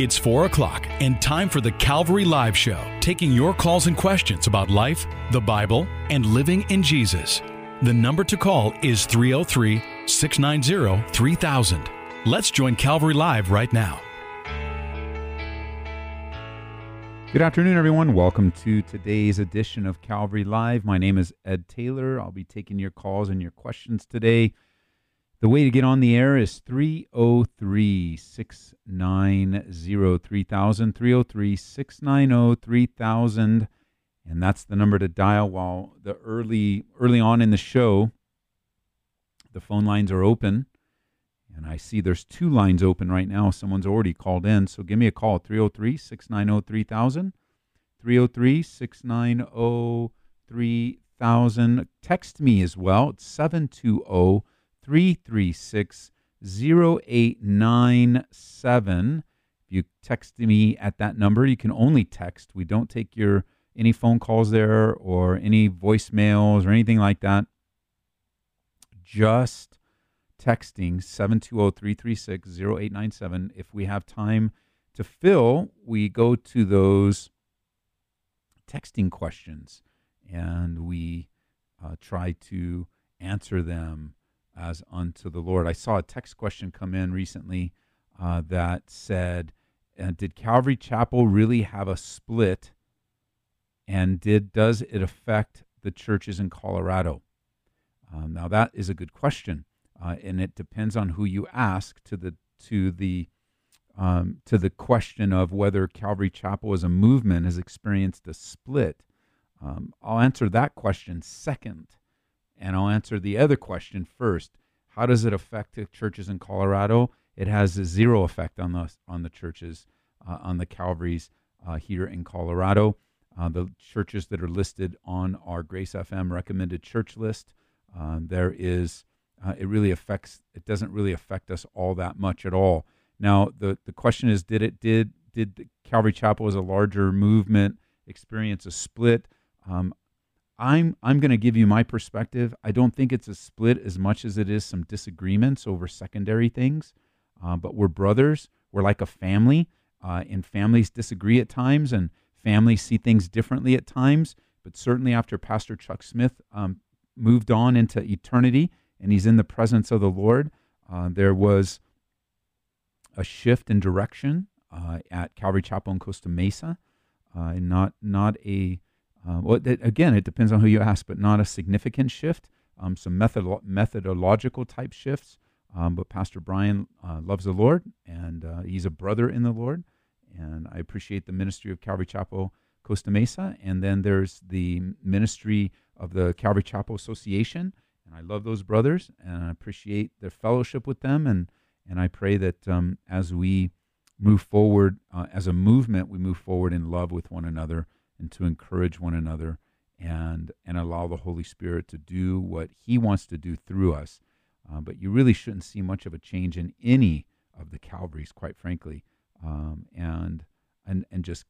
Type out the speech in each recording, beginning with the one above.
It's 4 o'clock and time for the Calvary Live Show, taking your calls and questions about life, the Bible, and living in Jesus. The number to call is 303 690 3000. Let's join Calvary Live right now. Good afternoon, everyone. Welcome to today's edition of Calvary Live. My name is Ed Taylor. I'll be taking your calls and your questions today. The way to get on the air is 303 690 3000. 303 690 3000. And that's the number to dial while the early early on in the show the phone lines are open. And I see there's two lines open right now. Someone's already called in. So give me a call 303 690 3000. 303 690 3000. Text me as well. It's 720 336 0897. If you text me at that number, you can only text. We don't take your any phone calls there or any voicemails or anything like that. Just texting 720-336-0897. If we have time to fill, we go to those texting questions and we uh, try to answer them as unto the Lord. I saw a text question come in recently uh, that said, uh, "Did Calvary Chapel really have a split? And did does it affect the churches in Colorado?" Um, now that is a good question, uh, and it depends on who you ask. To the to the um, to the question of whether Calvary Chapel as a movement has experienced a split. Um, I'll answer that question second and I'll answer the other question first. How does it affect the churches in Colorado? It has a zero effect on the on the churches uh, on the Calvaries uh, here in Colorado. Uh, the churches that are listed on our Grace FM recommended church list, um, there is uh, it really affects. It doesn't really affect us all that much at all. Now the the question is, did it did did Calvary Chapel as a larger movement experience a split? Um, I'm I'm going to give you my perspective. I don't think it's a split as much as it is some disagreements over secondary things. Uh, but we're brothers. We're like a family, uh, and families disagree at times, and families see things differently at times. But certainly, after Pastor Chuck Smith um, moved on into eternity, and he's in the presence of the Lord, uh, there was a shift in direction uh, at Calvary Chapel in Costa Mesa, uh, and not not a uh, well, it, again, it depends on who you ask, but not a significant shift. Um, some method, methodological type shifts. Um, but Pastor Brian uh, loves the Lord, and uh, he's a brother in the Lord. And I appreciate the ministry of Calvary Chapel Costa Mesa. And then there's the ministry of the Calvary Chapel Association. And I love those brothers, and I appreciate their fellowship with them. And, and I pray that um, as we move forward uh, as a movement, we move forward in love with one another and to encourage one another and and allow the Holy Spirit to do what He wants to do through us. Uh, but you really shouldn't see much of a change in any of the Calvaries, quite frankly, um, and and and just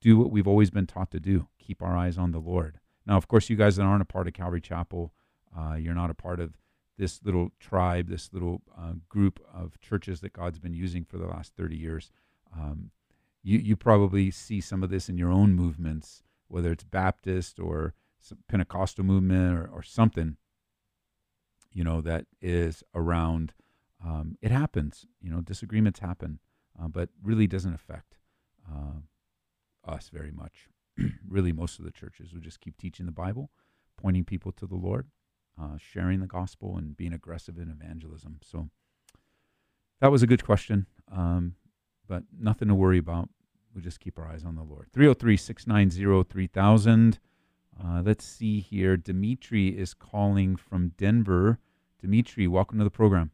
do what we've always been taught to do: keep our eyes on the Lord. Now, of course, you guys that aren't a part of Calvary Chapel, uh, you're not a part of this little tribe, this little uh, group of churches that God's been using for the last 30 years. Um, you you probably see some of this in your own movements, whether it's Baptist or Pentecostal movement or, or something. You know that is around. Um, it happens. You know, disagreements happen, uh, but really doesn't affect uh, us very much. really, most of the churches will just keep teaching the Bible, pointing people to the Lord, uh, sharing the gospel, and being aggressive in evangelism. So that was a good question. Um, but nothing to worry about. We'll just keep our eyes on the Lord. 303 690 3000. Uh, let's see here. Dimitri is calling from Denver. Dimitri, welcome to the program.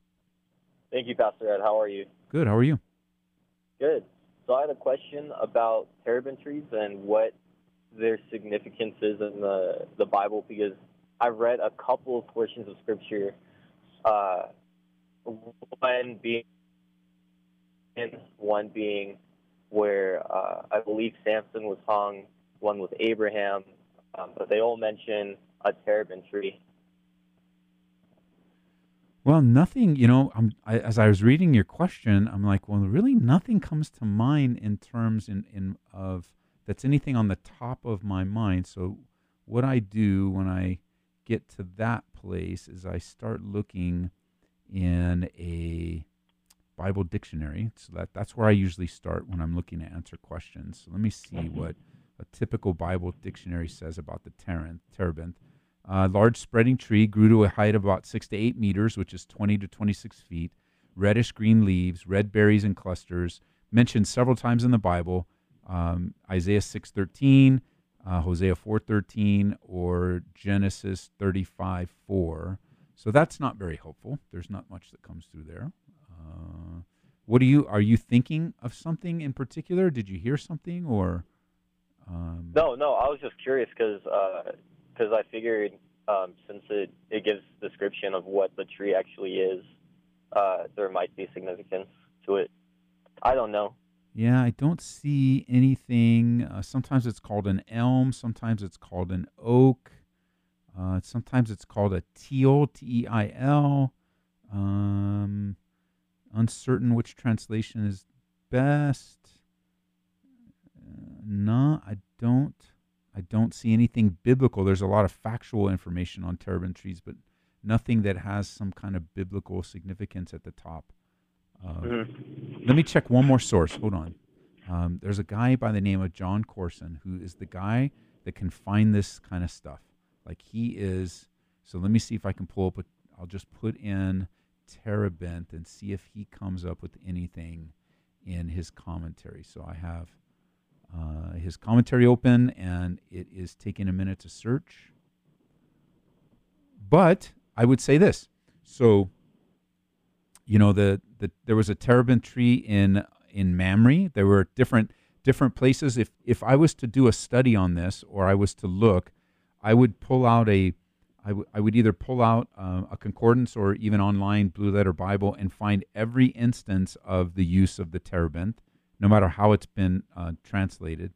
Thank you, Pastor Ed. How are you? Good. How are you? Good. So I had a question about terebinth trees and what their significance is in the, the Bible because I've read a couple of portions of Scripture. Uh, when being one being where uh, I believe Samson was hung, one with Abraham, um, but they all mention a terebinth tree. Well, nothing. You know, I'm, I, as I was reading your question, I'm like, well, really, nothing comes to mind in terms in, in of that's anything on the top of my mind. So, what I do when I get to that place is I start looking in a Bible dictionary. So that that's where I usually start when I'm looking to answer questions. So let me see what a typical Bible dictionary says about the terebinth. Uh, large spreading tree grew to a height of about six to eight meters, which is 20 to 26 feet. Reddish green leaves, red berries and clusters. Mentioned several times in the Bible. Um, Isaiah 6:13, uh, Hosea 4:13, or Genesis 35:4. So that's not very helpful. There's not much that comes through there. Uh, what do you are you thinking of something in particular? Did you hear something or? Um... No, no. I was just curious because because uh, I figured um, since it it gives description of what the tree actually is, uh, there might be significance to it. I don't know. Yeah, I don't see anything. Uh, sometimes it's called an elm. Sometimes it's called an oak. Uh, sometimes it's called a teal, T E I L. Um, uncertain which translation is best. Uh, no, I don't. I don't see anything biblical. There's a lot of factual information on terebinth trees, but nothing that has some kind of biblical significance at the top. Uh, mm-hmm. Let me check one more source. Hold on. Um, there's a guy by the name of John Courson who is the guy that can find this kind of stuff. Like he is. So let me see if I can pull up. A, I'll just put in Terebinth and see if he comes up with anything in his commentary. So I have uh, his commentary open, and it is taking a minute to search. But I would say this. So, you know, the, the there was a terebinth tree in in Mamre. There were different different places. If if I was to do a study on this, or I was to look, I would pull out a, I, w- I would either pull out uh, a concordance or even online Blue Letter Bible and find every instance of the use of the terebinth, no matter how it's been uh, translated,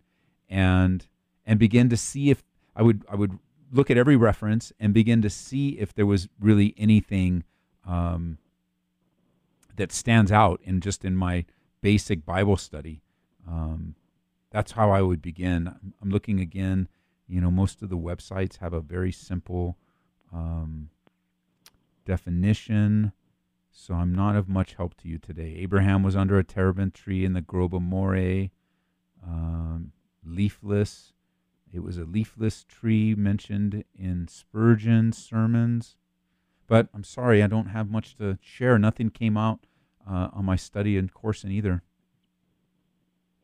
and and begin to see if I would I would look at every reference and begin to see if there was really anything um, that stands out in just in my basic Bible study. Um, that's how I would begin. I'm looking again you know, most of the websites have a very simple um, definition. So I'm not of much help to you today. Abraham was under a terebinth tree in the Grove of um, leafless. It was a leafless tree mentioned in Spurgeon's sermons. But I'm sorry, I don't have much to share. Nothing came out uh, on my study and Courson either.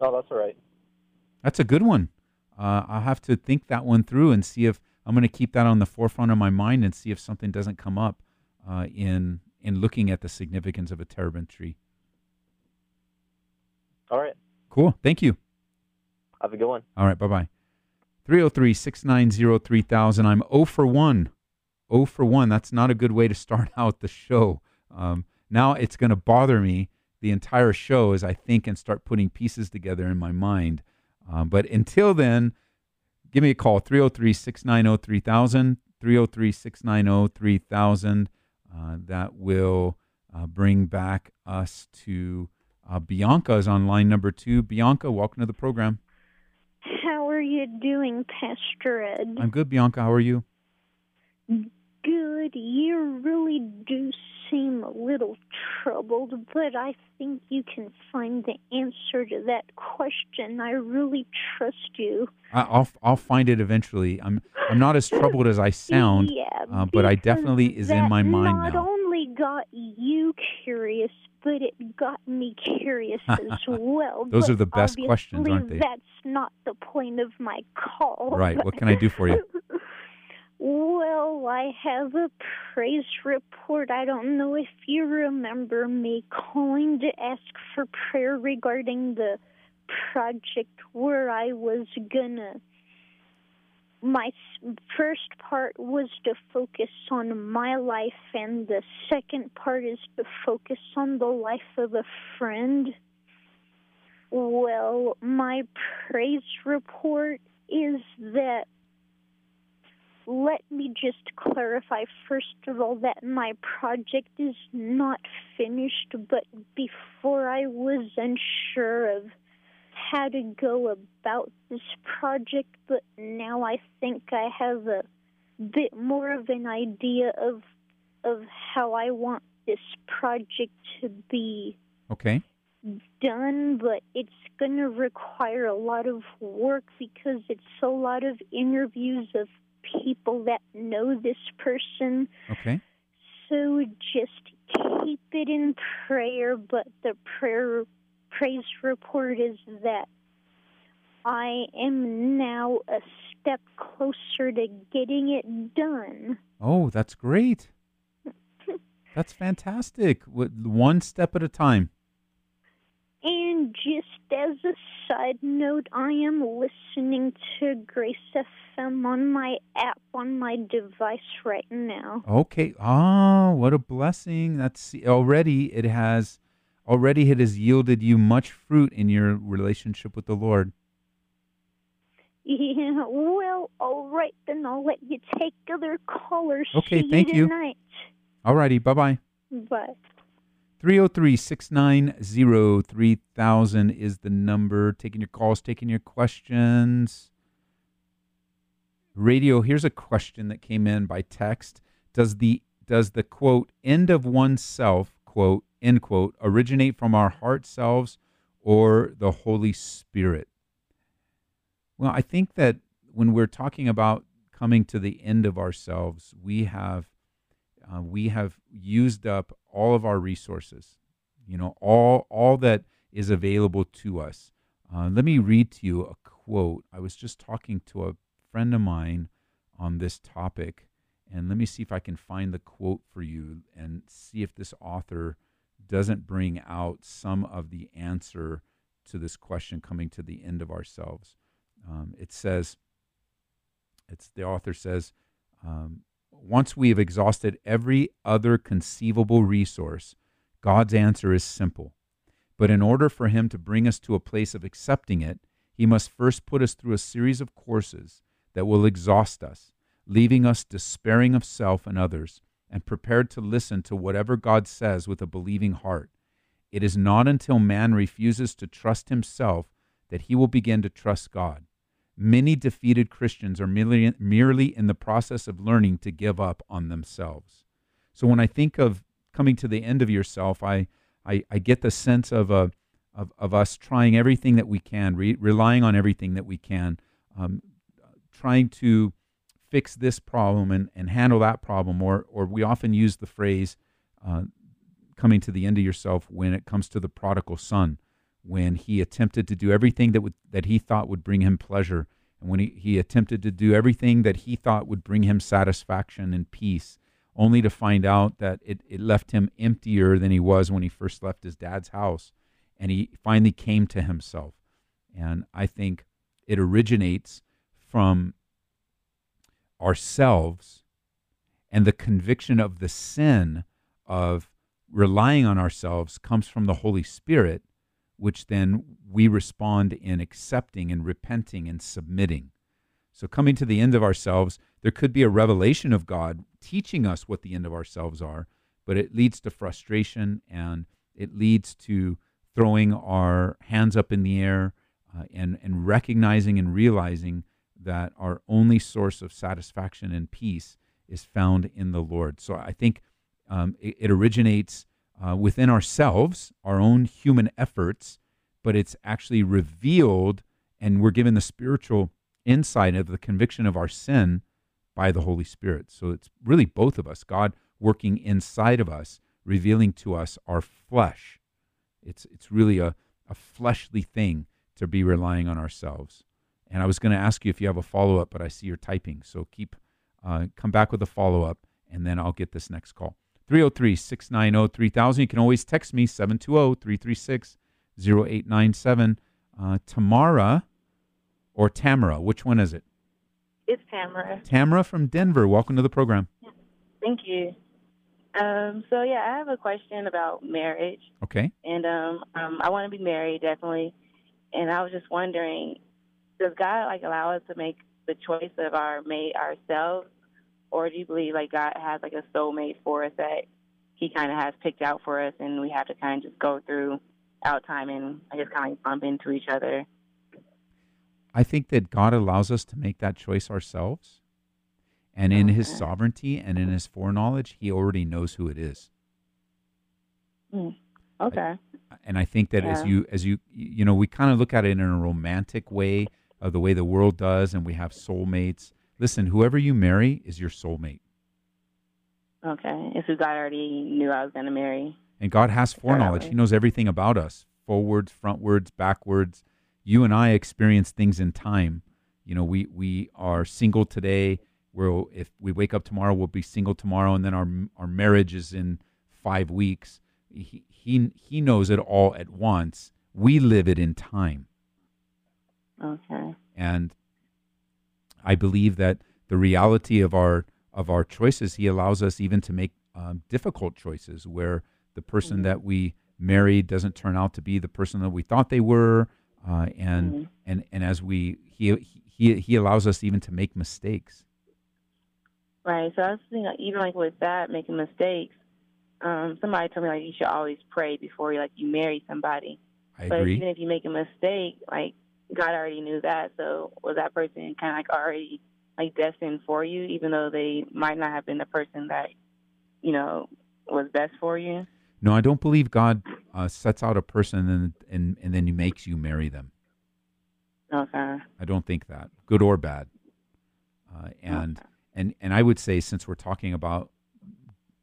Oh, that's all right. That's a good one uh, I'll have to think that one through and see if I'm going to keep that on the forefront of my mind and see if something doesn't come up uh, in in looking at the significance of a terebinth tree. All right. Cool. Thank you. Have a good one. All right. Bye bye. 303 690 3000. I'm 0 for 1. 0 for 1. That's not a good way to start out the show. Um, now it's going to bother me the entire show as I think and start putting pieces together in my mind. Um, but until then, give me a call 303 690 3000. 303 690 3000. Uh, that will uh, bring back us to uh, Bianca is on line number two. Bianca, welcome to the program. How are you doing, Pastor Ed? I'm good, Bianca. How are you? Good. You really do seem a little troubled, but I think you can find the answer to that question. I really trust you. I'll I'll find it eventually. I'm I'm not as troubled as I sound, yeah, uh, but I definitely is in my mind now. Not only got you curious, but it got me curious as well. Those but are the best questions, aren't they? That's not the point of my call. Right. What can I do for you? Well, I have a praise report. I don't know if you remember me calling to ask for prayer regarding the project where I was gonna. My first part was to focus on my life, and the second part is to focus on the life of a friend. Well, my praise report is that let me just clarify first of all that my project is not finished, but before I was unsure of how to go about this project, but now I think I have a bit more of an idea of of how I want this project to be Okay. done, but it's going to require a lot of work because it's a lot of interviews of people that know this person. Okay. So just keep it in prayer, but the prayer praise report is that I am now a step closer to getting it done. Oh, that's great. That's fantastic. One step at a time. And just as a side note, I am listening to Grace FM on my app on my device right now. Okay. Ah, what a blessing. That's already it has already it has yielded you much fruit in your relationship with the Lord. Yeah, well, all right, then I'll let you take other callers. Okay, thank you. tonight. Alrighty, bye-bye. Bye. 303-690-3000 is the number. Taking your calls, taking your questions. Radio, here's a question that came in by text. Does the does the quote end of oneself, quote, end quote, originate from our heart selves or the Holy Spirit? Well, I think that when we're talking about coming to the end of ourselves, we have uh, we have used up all of our resources you know all all that is available to us uh, let me read to you a quote i was just talking to a friend of mine on this topic and let me see if i can find the quote for you and see if this author doesn't bring out some of the answer to this question coming to the end of ourselves um, it says it's the author says um, once we have exhausted every other conceivable resource, God's answer is simple. But in order for Him to bring us to a place of accepting it, He must first put us through a series of courses that will exhaust us, leaving us despairing of self and others, and prepared to listen to whatever God says with a believing heart. It is not until man refuses to trust himself that he will begin to trust God. Many defeated Christians are merely, merely in the process of learning to give up on themselves. So when I think of coming to the end of yourself, I, I, I get the sense of, a, of, of us trying everything that we can, re, relying on everything that we can, um, trying to fix this problem and, and handle that problem. Or, or we often use the phrase uh, coming to the end of yourself when it comes to the prodigal son when he attempted to do everything that would that he thought would bring him pleasure and when he, he attempted to do everything that he thought would bring him satisfaction and peace only to find out that it, it left him emptier than he was when he first left his dad's house and he finally came to himself and i think it originates from ourselves and the conviction of the sin of relying on ourselves comes from the holy spirit which then we respond in accepting and repenting and submitting. So, coming to the end of ourselves, there could be a revelation of God teaching us what the end of ourselves are, but it leads to frustration and it leads to throwing our hands up in the air uh, and, and recognizing and realizing that our only source of satisfaction and peace is found in the Lord. So, I think um, it, it originates uh, within ourselves, our own human efforts, but it's actually revealed and we're given the spiritual insight of the conviction of our sin by the Holy Spirit. So it's really both of us, God working inside of us, revealing to us our flesh. It's, it's really a, a fleshly thing to be relying on ourselves. And I was going to ask you if you have a follow up, but I see you're typing. So keep, uh, come back with a follow up, and then I'll get this next call. 303 690 3000. You can always text me 720 336 0897. Uh, Tamara or Tamara, which one is it? It's Tamara. Tamara from Denver. Welcome to the program. Thank you. Um, so yeah, I have a question about marriage, Okay. and um, um, I want to be married definitely. And I was just wondering, does God like allow us to make the choice of our mate ourselves, or do you believe like God has like a soulmate for us that He kind of has picked out for us, and we have to kind of just go through out time and I guess kind of bump into each other? I think that God allows us to make that choice ourselves. And in his sovereignty and in his foreknowledge, he already knows who it is. Mm. Okay. And I think that as you as you you know, we kind of look at it in a romantic way of the way the world does and we have soulmates. Listen, whoever you marry is your soulmate. Okay. It's who God already knew I was going to marry. And God has foreknowledge. He knows everything about us, forwards, frontwards, backwards. You and I experience things in time. You know, we we are single today. We'll if we wake up tomorrow, we'll be single tomorrow, and then our our marriage is in five weeks. He he he knows it all at once. We live it in time, Okay. and I believe that the reality of our of our choices, He allows us even to make um, difficult choices where the person Mhm. that we married doesn't turn out to be the person that we thought they were, uh, and Mhm. and and as we he he he allows us even to make mistakes. Right. So I was thinking, like, even like with that, making mistakes. Um, somebody told me like you should always pray before you like you marry somebody. I but agree. even if you make a mistake, like God already knew that. So was that person kind of like already like destined for you, even though they might not have been the person that you know was best for you? No, I don't believe God uh, sets out a person and and and then he makes you marry them. Okay. I don't think that, good or bad. Uh, and Okay. and and I would say since we're talking about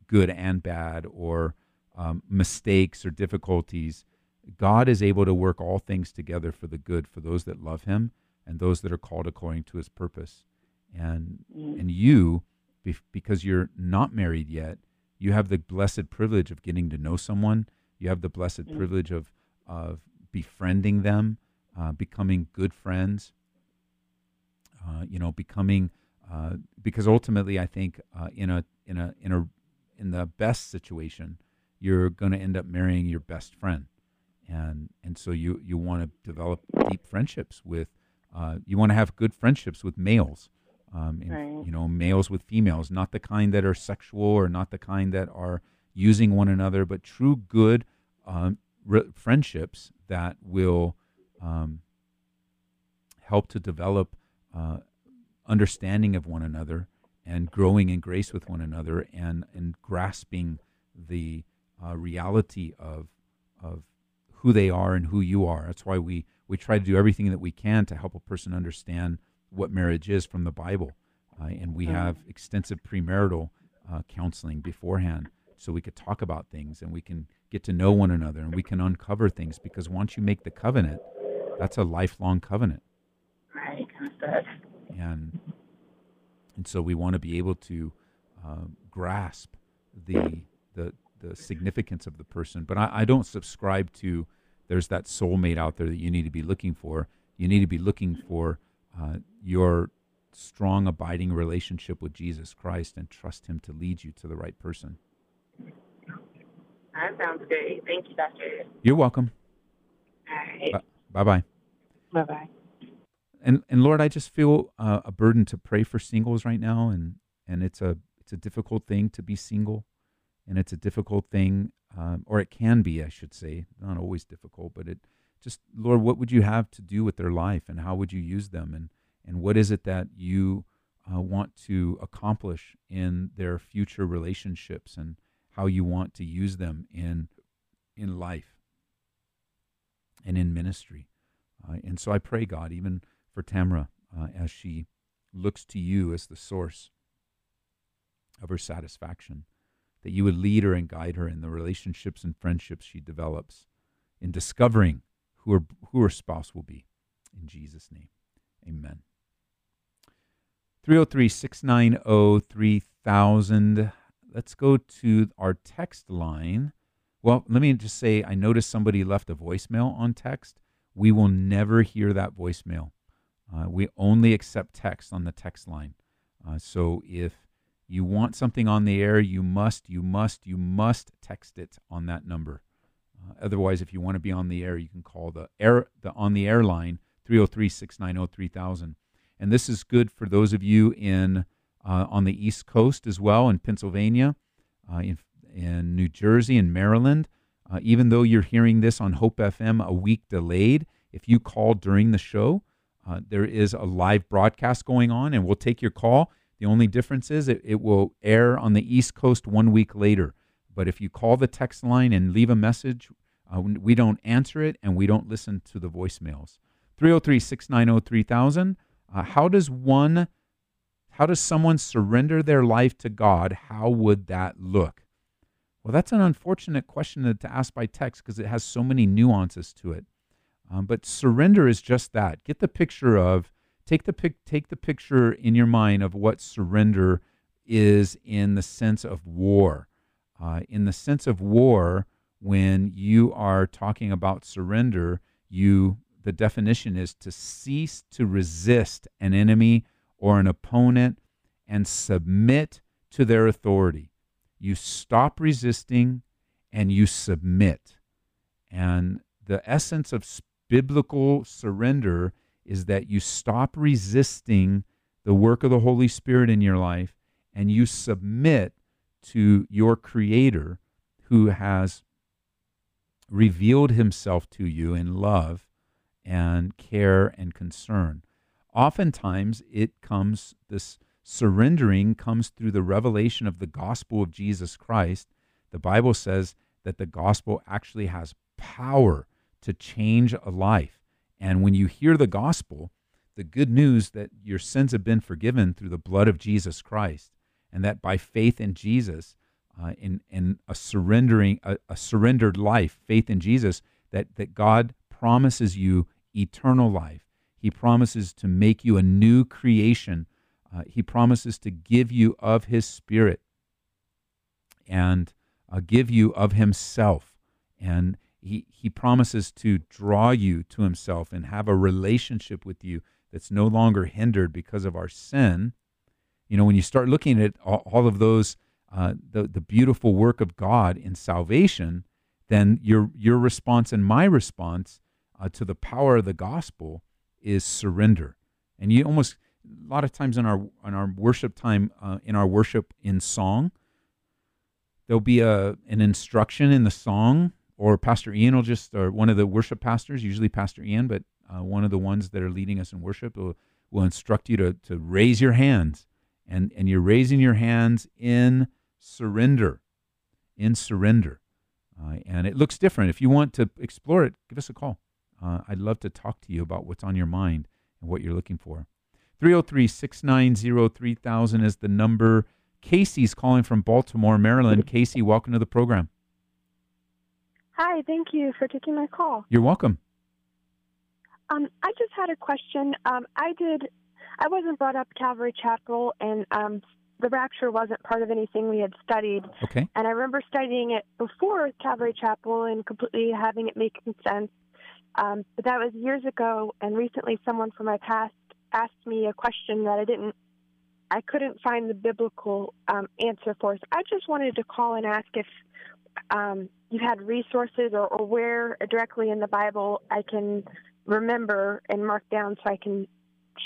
good and bad or um, mistakes or difficulties, God is able to work all things together for the good for those that love Him and those that are called according to His purpose. And Mhm. and you, because you're not married yet, you have the blessed privilege of getting to know someone. You have the blessed Mhm. privilege of of befriending them, uh, becoming good friends. Uh, you know, becoming uh, because ultimately, I think uh, in a in a in a in the best situation, you're going to end up marrying your best friend, and and so you you want to develop deep friendships with. Uh, you want to have good friendships with males, um, and, Right. you know, males with females, not the kind that are sexual or not the kind that are using one another, but true good um, re- friendships that will um, help to develop uh, understanding of one another and growing in grace with one another and, and grasping the uh, reality of, of who they are and who you are. That's why we, we try to do everything that we can to help a person understand what marriage is from the Bible. Uh, and we Mhm. have extensive premarital uh, counseling beforehand so we could talk about things and we can get to know one another and we can uncover things because once you make the covenant, that's a lifelong covenant. Right. And and so we want to be able to uh, grasp the the the significance of the person. But I, I don't subscribe to there's that soulmate out there that you need to be looking for. You need to be looking for uh, your strong, abiding relationship with Jesus Christ and trust Him to lead you to the right person. That sounds great. Thank you, Doctor. You're welcome. All right. Bye bye. Bye bye. and and Lord, I just feel uh, a burden to pray for singles right now, and and it's a it's a difficult thing to be single, and it's a difficult thing, um, or it can be, I should say, not always difficult, but it just Lord, what would you have to do with their life, and how would you use them, and and what is it that you uh, want to accomplish in their future relationships, and how you want to use them in in life and in ministry. Uh, and so I pray, God, even for Tamra, uh, as she looks to you as the source of her satisfaction, that you would lead her and guide her in the relationships and friendships she develops, in discovering who her, who her spouse will be. In Jesus' name, amen. 303 690 3000. Let's go to our text line. Well, let me just say I noticed somebody left a voicemail on text. We will never hear that voicemail. Uh, we only accept text on the text line. Uh, so if you want something on the air, you must, you must, you must text it on that number. Uh, otherwise, if you want to be on the air, you can call the air the on the air line 303 690 3000. And this is good for those of you in uh, on the East Coast as well, in Pennsylvania, uh, in, in New Jersey, and Maryland. Uh, even though you're hearing this on Hope FM a week delayed, if you call during the show, uh, there is a live broadcast going on, and we'll take your call. The only difference is it, it will air on the East Coast one week later. But if you call the text line and leave a message, uh, we don't answer it and we don't listen to the voicemails. 303 690 3000. Uh, how does one, how does someone surrender their life to God? How would that look? Well, that's an unfortunate question to, to ask by text because it has so many nuances to it. Um, but surrender is just that. Get the picture of take the pic, take the picture in your mind of what surrender is in the sense of war. Uh, in the sense of war, when you are talking about surrender, you the definition is to cease to resist an enemy or an opponent and submit to their authority. You stop resisting and you submit. And the essence of biblical surrender is that you stop resisting the work of the Holy Spirit in your life and you submit to your Creator who has revealed Himself to you in love and care and concern. Oftentimes, it comes, this surrendering comes through the revelation of the gospel of Jesus Christ. The Bible says that the gospel actually has power to change a life. And when you hear the gospel, the good news that your sins have been forgiven through the blood of Jesus Christ, and that by faith in Jesus, uh, in, in a surrendering, a, a surrendered life, faith in Jesus, that, that God promises you eternal life. He promises to make you a new creation. Uh, he promises to give you of His Spirit and uh, give you of Himself. And he, he promises to draw you to himself and have a relationship with you that's no longer hindered because of our sin. You know, when you start looking at all, all of those, uh, the, the beautiful work of God in salvation, then your, your response and my response uh, to the power of the gospel is surrender. And you almost, a lot of times in our, in our worship time, uh, in our worship in song, there'll be a, an instruction in the song or Pastor Ian will just, or one of the worship pastors, usually Pastor Ian, but uh, one of the ones that are leading us in worship will, will instruct you to, to raise your hands. And, and you're raising your hands in surrender, in surrender. Uh, and it looks different. If you want to explore it, give us a call. Uh, I'd love to talk to you about what's on your mind and what you're looking for. 303 690 3000 is the number. Casey's calling from Baltimore, Maryland. Casey, welcome to the program. Hi, thank you for taking my call. You're welcome. Um, I just had a question. Um, I did. I wasn't brought up Calvary Chapel, and um, the rapture wasn't part of anything we had studied. Okay. And I remember studying it before Calvary Chapel and completely having it make sense. Um, but that was years ago, and recently someone from my past asked me a question that I didn't, I couldn't find the biblical um, answer for. So I just wanted to call and ask if um, you've had resources or, or where directly in the Bible I can remember and mark down so I can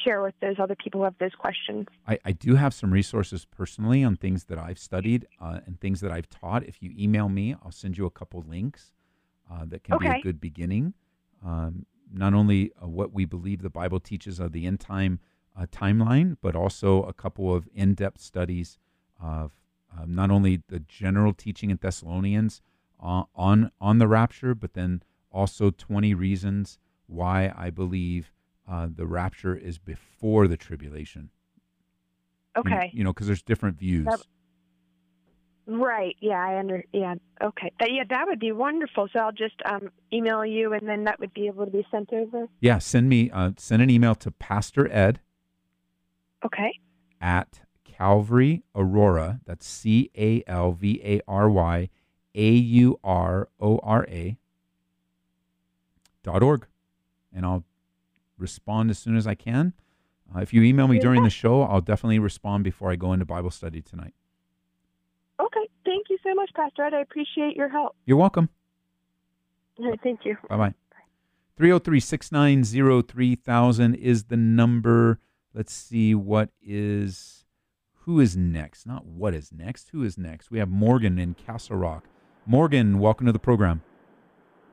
share with those other people who have those questions. I, I do have some resources personally on things that I've studied uh, and things that I've taught. If you email me, I'll send you a couple links uh, that can okay. be a good beginning. Um, not only uh, what we believe the Bible teaches of the end time uh, timeline, but also a couple of in depth studies of um, not only the general teaching in Thessalonians on, on, on the rapture, but then also 20 reasons why I believe uh, the rapture is before the tribulation. Okay. You, you know, because there's different views. That, right. Yeah, I under. Yeah. Okay. That, yeah, that would be wonderful. So I'll just um, email you, and then that would be able to be sent over. Yeah. Send me. Uh, send an email to Pastor Ed. Okay. At Calvary Aurora. That's C A L V A R Y A U R O R A dot org. And I'll respond as soon as I can. Uh, if you email me during the show, I'll definitely respond before I go into Bible study tonight. Okay. Thank you so much, Pastor Ed. I appreciate your help. You're welcome. thank you. Bye bye. 303 690 3000 is the number. Let's see what is who is next, not what is next. Who is next? We have Morgan in Castle Rock. Morgan, welcome to the program.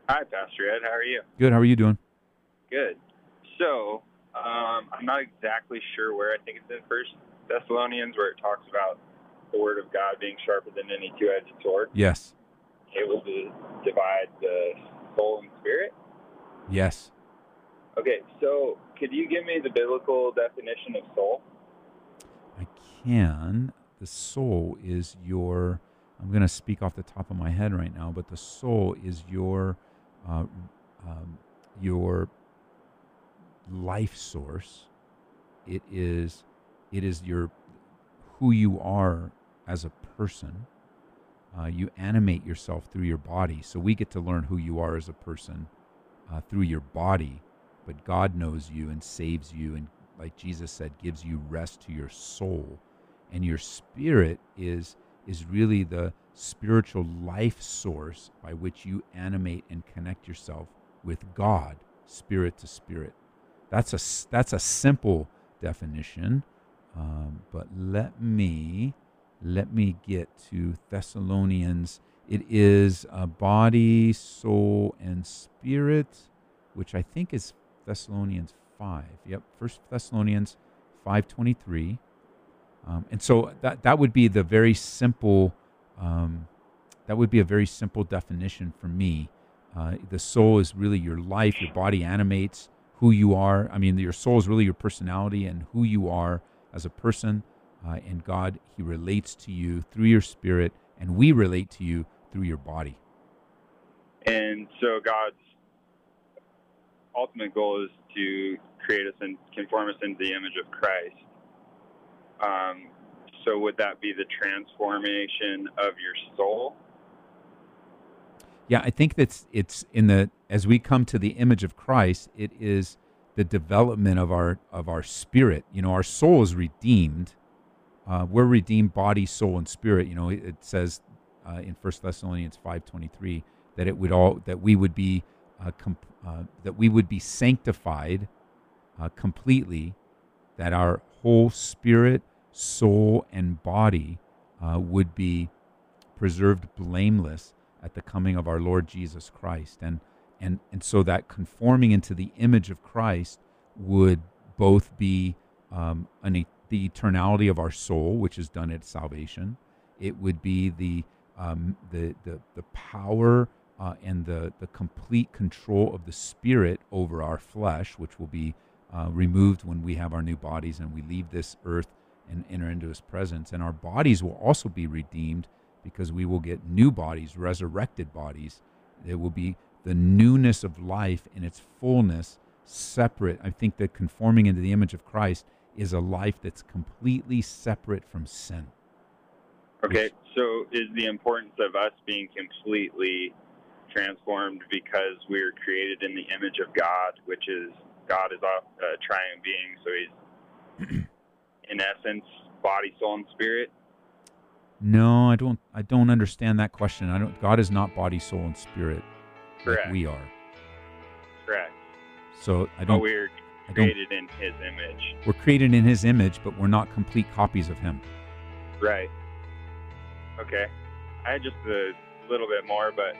Hi, Pastor Ed. How are you? Good. How are you doing? Good. So, um, I'm not exactly sure where. I think it's in First Thessalonians where it talks about the Word of God being sharper than any two-edged sword, Yes. able to divide the soul and spirit. Yes. Okay, so could you give me the biblical definition of soul? I can. The soul is your. I'm going to speak off the top of my head right now, but the soul is your, uh, um, your life source. It is, it is your, who you are as a person. Uh, you animate yourself through your body, so we get to learn who you are as a person uh, through your body. But God knows you and saves you, and like Jesus said, gives you rest to your soul, and your spirit is is really the spiritual life source by which you animate and connect yourself with God, spirit to spirit. That's a that's a simple definition, um, but let me let me get to Thessalonians. It is a body, soul, and spirit, which I think is Thessalonians five. Yep, First Thessalonians five twenty three. Um, and so that that would be the very simple. Um, that would be a very simple definition for me. Uh, the soul is really your life. Your body animates who you are. I mean, your soul is really your personality and who you are as a person. Uh, and God, He relates to you through your spirit, and we relate to you through your body. And so God's ultimate goal is to create us and conform us into the image of Christ. Um, so would that be the transformation of your soul? Yeah, I think that's it's in the as we come to the image of Christ, it is the development of our of our spirit. You know, our soul is redeemed. Uh, we're redeemed body, soul, and spirit. You know, it, it says uh, in First Thessalonians five twenty three that it would all that we would be uh, comp- uh, that we would be sanctified uh, completely, that our whole spirit, soul, and body uh, would be preserved blameless at the coming of our Lord Jesus Christ. And and and so that conforming into the image of Christ would both be um, an, the eternality of our soul, which is done at salvation. It would be the um, the, the the power uh, and the the complete control of the spirit over our flesh, which will be uh, removed when we have our new bodies and we leave this earth and enter into His presence. And our bodies will also be redeemed because we will get new bodies, resurrected bodies. It will be the newness of life in its fullness, separate. I think that conforming into the image of Christ is a life that's completely separate from sin. Okay, so is the importance of us being completely transformed because we are created in the image of God, which is God is a uh, triune being, so He's in essence body, soul, and spirit. No, I don't. I don't understand that question. I don't. God is not body, soul, and spirit Correct. like we are. Correct. So I don't. we're created in His image. We're created in His image, but we're not complete copies of Him. Right. Okay. I had just a little bit more, but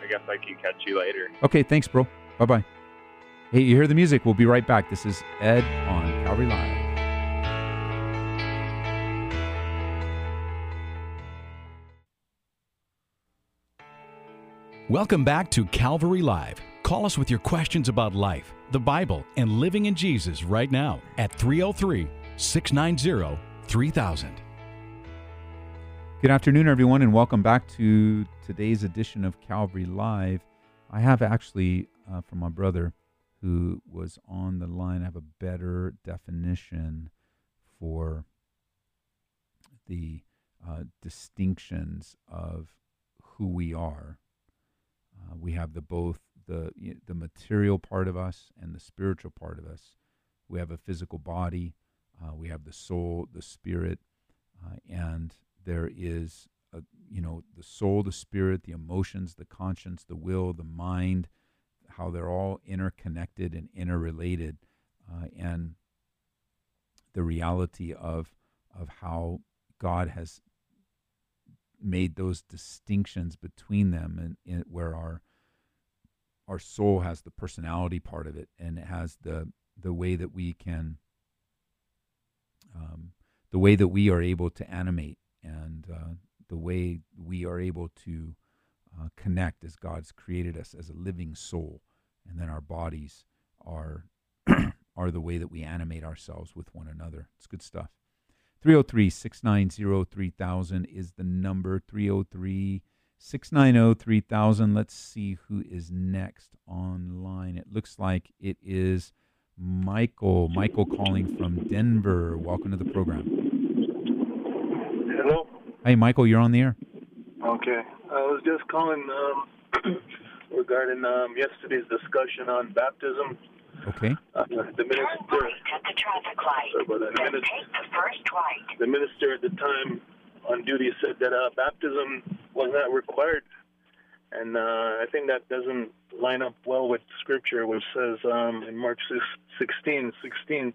I guess I can catch you later. Okay, thanks, bro. Bye bye. Hey, you hear the music? We'll be right back. This is Ed on Calvary Live. Welcome back to Calvary Live. Call us with your questions about life, the Bible, and living in Jesus right now at 303 690 3000. Good afternoon, everyone, and welcome back to today's edition of Calvary Live. I have actually, uh, from my brother who was on the line, I have a better definition for the uh, distinctions of who we are. Uh, we have the both the the material part of us and the spiritual part of us. We have a physical body. Uh, we have the soul, the spirit, uh, and there is a, you know the soul, the spirit, the emotions, the conscience, the will, the mind, how they're all interconnected and interrelated, uh, and the reality of of how God has made those distinctions between them, and, and where our our soul has the personality part of it, and it has the the way that we can, um, the way that we are able to animate, and uh, the way we are able to uh, connect as God's created us as a living soul, and then our bodies are are the way that we animate ourselves with one another. It's good stuff. 303 690 3000 is the number. 303 690 3000. Let's see who is next online. It looks like it is Michael. Michael calling from Denver. Welcome to the program. Hello. Hey, Michael, you're on the air. Okay. I was just calling um, regarding um, yesterday's discussion on baptism. Okay. Uh, the minister. the traffic light. Sorry about that. The minister, take the first right. the minister at the time on duty said that uh, baptism was not required, and uh, I think that doesn't line up well with Scripture, which says um, in Mark 6, 16, 16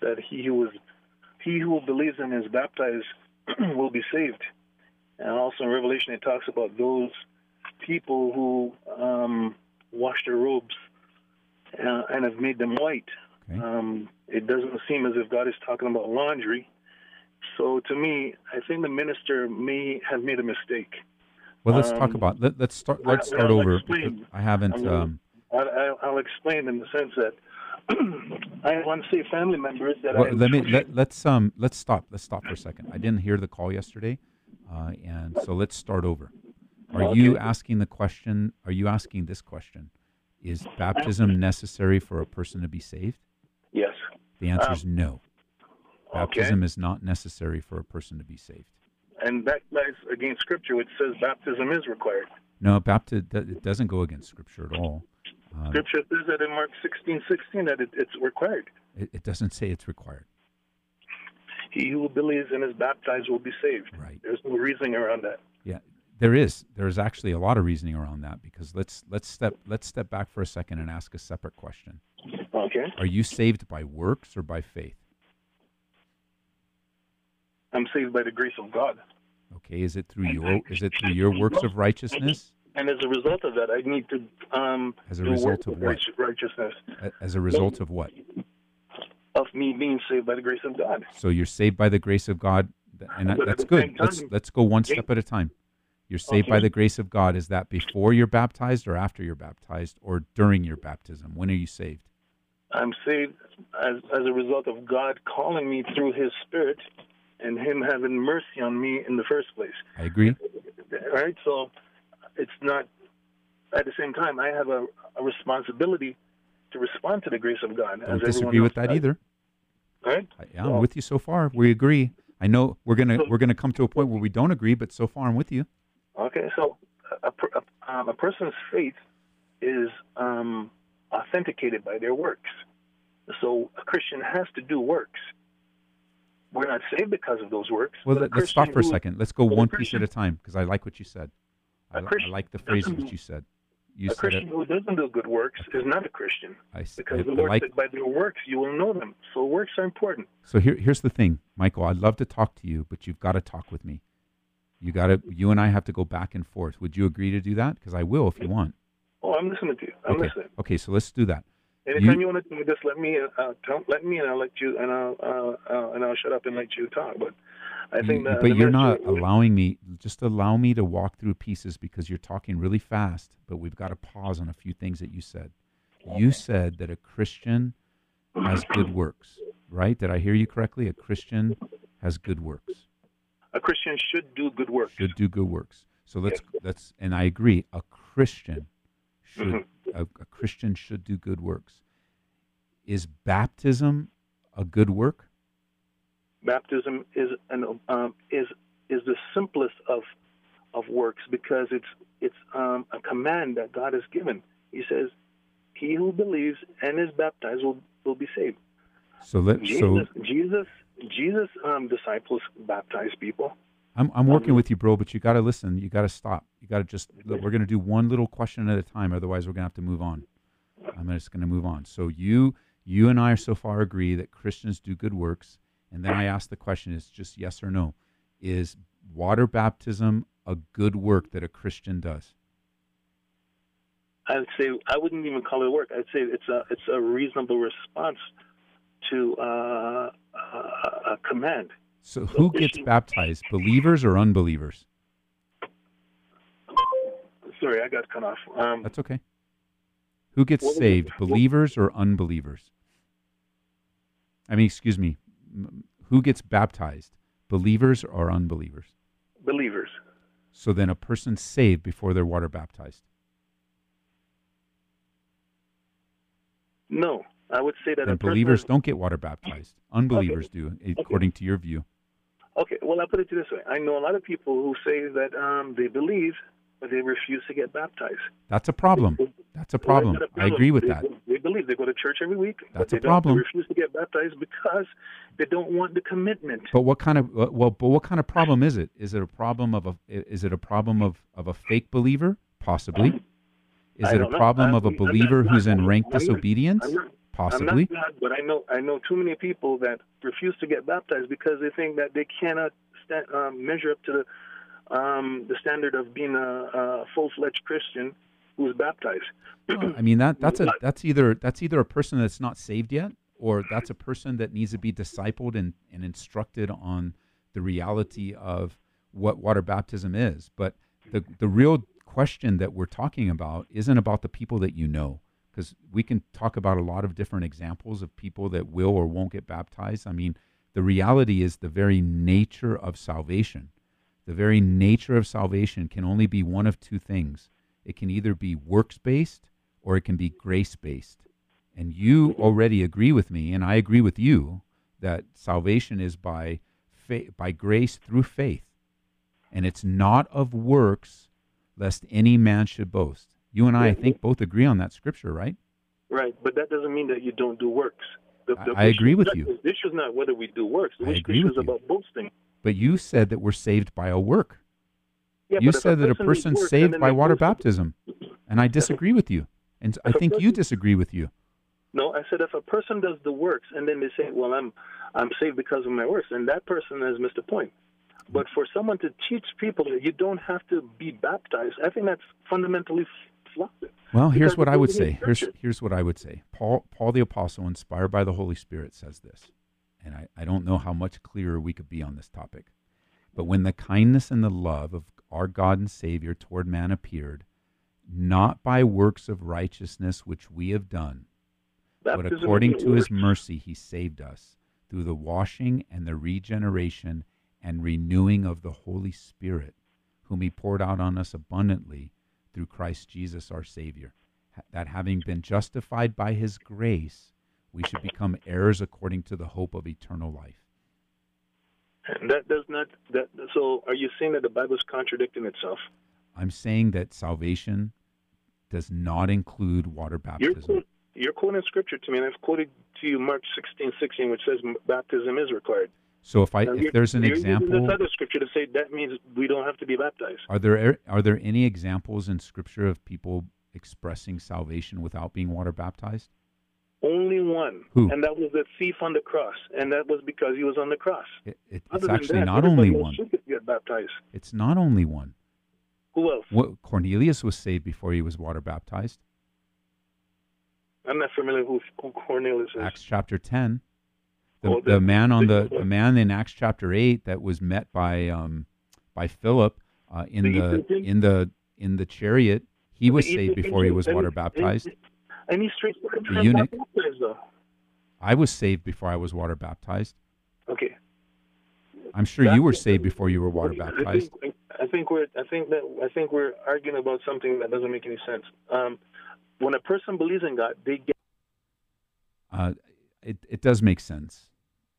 that he who is he who believes and is baptized will be saved. And also in Revelation, it talks about those people who um, wash their robes uh, and have made them white. Okay. Um, it doesn't seem as if God is talking about laundry. So to me, I think the minister may have made a mistake. Well, let's talk Um, about. Let, let's start. Let's start I'll over. explain. I haven't. I'm- Um, I, I, I'll explain in the sense that I want to unsafe family members that well, I let me let, let's um let's stop. Let's stop for a second. I didn't hear the call yesterday, uh, and so let's start over. Are you asking the question? Are you asking this question? Is baptism necessary for a person to be saved? yes. The answer Um, is no. Okay. Baptism is not necessary for a person to be saved. And that lies against Scripture, which says baptism is required. No, baptism it doesn't go against Scripture at all. Um, Scripture says that in Mark 16, 16 that it, it's required. it, it doesn't say it's required. He who believes and is baptized will be saved. Right. There's no reasoning around that. Yeah, there is. There's actually a lot of reasoning around that because let's let's step let's step back for a second and ask a separate question. Okay. Are you saved by works or by faith? I'm saved by the grace of God. Okay, is it through your is it through your works of righteousness? And as a result of that, I need to um, As a result of what? righteousness As a result of what? of me being saved by the grace of God. So you're saved by the grace of God, and that, that's good. Let's let's go one step at a time. You're saved by the grace of God. Is that before you're baptized or after you're baptized or during your baptism? When are you saved? I'm saved as, as a result of God calling me through His Spirit and Him having mercy on me in the first place. I agree. Right? So it's not, at the same time, I have a, a responsibility to respond to the grace of God. I Don't disagree with that does. either. Right? I, yeah, I'm with you so far. We agree. I know we're gonna So- we're gonna come to a point where we don't agree, but so far I'm with you. Okay, so a, a, um, a person's faith is um, authenticated by their works. So a Christian has to do works. We're not saved because of those works. Well, let, us stop for a second. Let's go one piece at a time because I like what you said. I, I like the doesn't- that you said. You a Christian who doesn't do good works is not a Christian I, because I- the Lord like. said, "By their works you will know them." So works are important. So here, here's the thing, Michael. I'd love to talk to you, but you've got to talk with me. You got to. You and I have to go back and forth. Would you agree to do that? Because I will if you want. Oh, I'm listening to you. I'm okay. listening. Okay. So let's do that. Anytime You- you, want to just let me, uh, tell, let me, and I'll let you, and I'll, uh, uh, and I'll shut up and let you talk. But I You- think that but you're not minister- allowing me. Just allow me to walk through pieces because you're talking really fast. But we've got to pause on a few things that you said. You said that a Christian has good works, right? Did I hear you correctly? A Christian has good works. A Christian should do good works. Should do good works. So let's let's and I agree. A Christian should Mhm. a, a Christian should do good works. Is baptism a good work? Baptism is an um, is is the simplest of of works because it's it's um, a command that God has given. He says, "He who believes and is baptized will will be saved." So let so Jesus Jesus um, disciples baptized people. I'm I'm working with you, bro, but you got to listen. You got to stop. You got to just. Look, we're going to do one little question at a time. Otherwise, we're going to have to move on. I'm just going to move on. So you you and I are so far agree that Christians do good works, and then I ask the question: It's just yes or no. is water baptism a good work that a Christian does? I'd say I wouldn't even call it work. I'd say it's a it's a reasonable response to uh, a, a command. So, who gets baptized, believers or unbelievers? Sorry, I got cut off. Um, That's okay. Who gets was it? saved, believers or unbelievers? I mean, excuse me, who gets baptized, believers or unbelievers? believers. So then a person's saved before they're water baptized. No, I would say that And person believers is- don't get water baptized. Unbelievers do, according to your view. Okay, well, I'll put it this way. I know a lot of people who say that um, they believe, but they refuse to get baptized. That's a problem. That's a problem. Well, a I agree with They- that. They believe they go to church every week. but That's a problem. They refuse to get baptized because they don't want the commitment. But what kind of uh, well? But what kind of problem is it? Is it a problem of a? Is it a problem of of a fake believer? Possibly. Is I it a know. problem I'm- of a I'm not believer who's in rank I'm disobedience? Not- Possibly. I'm not God, but I know I know too many people that refuse to get baptized because they think that they cannot sta um, measure up to the um, the standard of being a, a full-fledged Christian who's baptized. Well, I mean that that's a that's either that's either a person that's not saved yet, or that's a person that needs to be discipled and, and instructed on the reality of what water baptism is. But the the real question that we're talking about isn't about the people that you know, because we can talk about a lot of different examples of people that will or won't get baptized. I mean, the reality is the very nature of salvation. The very nature of salvation can only be one of two things. It can either be works based or it can be grace based. And you already agree with me, and I agree with you, that salvation is by fa- by grace through faith. And it's not of works, lest any man should boast. You and I, I think, both agree on that scripture, right? Right, but that doesn't mean that you don't do works. The, I- the I agree with that- you. The issue is not whether we do works. The I issue agree is with you. about boasting. But you said that we're saved by a work. Yeah, you said that a person person's works saved by water baptism. And I disagree with you. And I a think you disagree with you. No, I said if a person does the works and then they say, "Well, I'm I'm saved because of my works," and that person has missed the point. But for someone to teach people that you don't have to be baptized, I think that's fundamentally Well, here's what I would say. Here's here's what I would say. Paul Paul the apostle, inspired by the Holy Spirit, says this, and I, I don't know how much clearer we could be on this topic. But when the kindness and the love of our God and Savior toward man appeared, not by works of righteousness which we have done, but according to his mercy he saved us through the washing and the regeneration and renewing of the Holy Spirit, whom he poured out on us abundantly through Christ Jesus our Savior, that having been justified by his grace, we should become heirs according to the hope of eternal life. And that does not. That so, are you saying that the Bible is contradicting itself? I'm saying that salvation does not include water You're, baptism. you're quoting scripture to me, and I've quoted to you Mark 16, 16, which says baptism is required. So if I if there's an example this other scripture to say that means we don't have to be baptized. Are there are there any examples in Scripture of people expressing salvation without being water baptized? Only one, Who? and that was the thief on the cross, and that was because he was on the cross. It, it, it's actually that, not only one. get baptized. It's not only one. Who else? What, Cornelius was saved before he was water baptized. I'm not familiar who Cornelius is. Acts chapter ten. The, Oh, the the- man on the, the- man in Acts chapter eight that was met by um by Philip uh, in The in the in the chariot. He was saved before he was water baptized. And he's straight The eunuch. I was saved before I was water baptized. Okay. I'm sure you were saved before you were water baptized. I think we're I think that I think we're arguing about something that doesn't make any sense. Um, when a person believes in God, they get uh, it, it does make sense.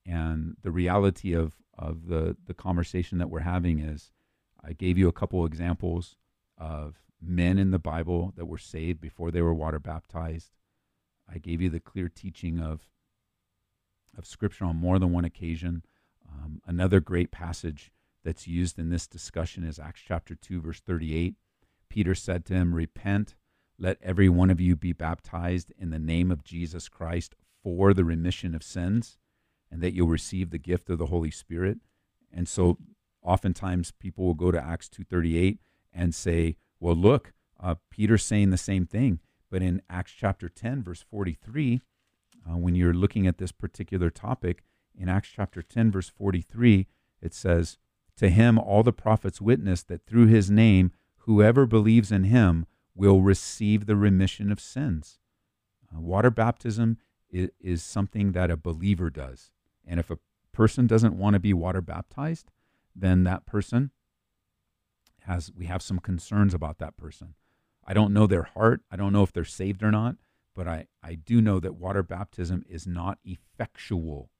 And the reality of, of the, the conversation that we're having is I gave you a couple examples of men in the Bible that were saved before they were water baptized. I gave you the clear teaching of, of Scripture on more than one occasion. Um, another great passage that's used in this discussion is Acts chapter 2, verse 38. Peter said to him, Repent, let every one of you be baptized in the name of Jesus Christ for the remission of sins, and that you'll receive the gift of the Holy Spirit. And so, oftentimes people will go to Acts 2:38 and say, "Well, look, uh, Peter's saying the same thing." But in Acts chapter 10, verse 43, uh, when you're looking at this particular topic, in Acts chapter 10, verse 43, it says, To him all the prophets witness that through his name, whoever believes in him will receive the remission of sins. Uh, water baptism is, is something that a believer does. And if a person doesn't want to be water baptized, then that person has, we have some concerns about that person. I don't know their heart. I don't know if they're saved or not, but I, I do know that water baptism is not effectual.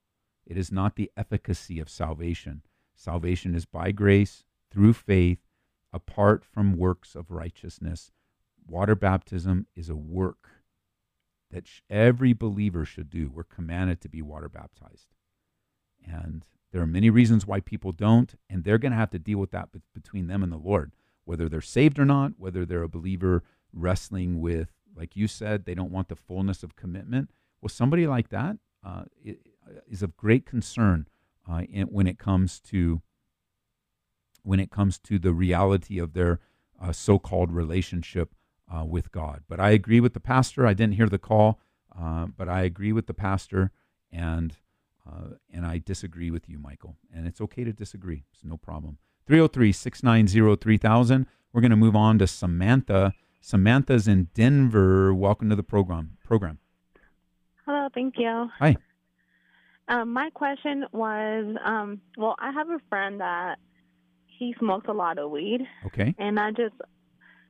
It is not the efficacy of salvation. Salvation is by grace, through faith, apart from works of righteousness. Water baptism is a work that every believer should do. We're commanded to be water baptized. And there are many reasons why people don't, and they're going to have to deal with that between them and the Lord whether they're saved or not, whether they're a believer wrestling with, like you said, they don't want the fullness of commitment. Well, somebody like that uh, is of great concern uh, when it comes to when it comes to the reality of their uh, so-called relationship uh, with God. But I agree with the pastor. I didn't hear the call, uh, but I agree with the pastor, and uh, and I disagree with you, Michael. And it's okay to disagree. It's no problem. 303 690 3000. We're going to move on to Samantha. Samantha's in Denver. Welcome to the program. Program. Hello, thank you. Hi. Um, my question was, um, well, I have a friend that he smokes a lot of weed. Okay. And I just,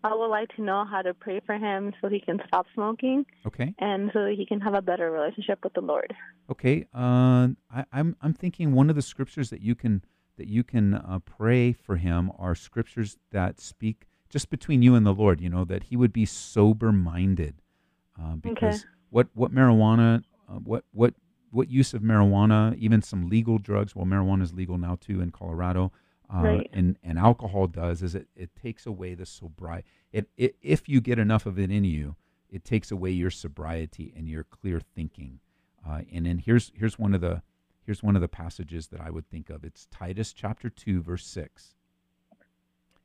I would like to know how to pray for him so he can stop smoking. Okay. And so he can have a better relationship with the Lord. Okay. Uh, I, I'm I'm thinking one of the scriptures that you can that you can uh, pray for him are scriptures that speak just between you and the Lord, you know, that he would be sober minded. Uh, because okay. what, what marijuana, uh, what, what, what use of marijuana, even some legal drugs, well, marijuana is legal now too in Colorado, uh, right. and, and alcohol does is it, it takes away the sobriety. It, it, if you get enough of it in you, it takes away your sobriety and your clear thinking. Uh, and then here's, here's one of the, Here's one of the passages that I would think of. It's Titus chapter 2 verse 6.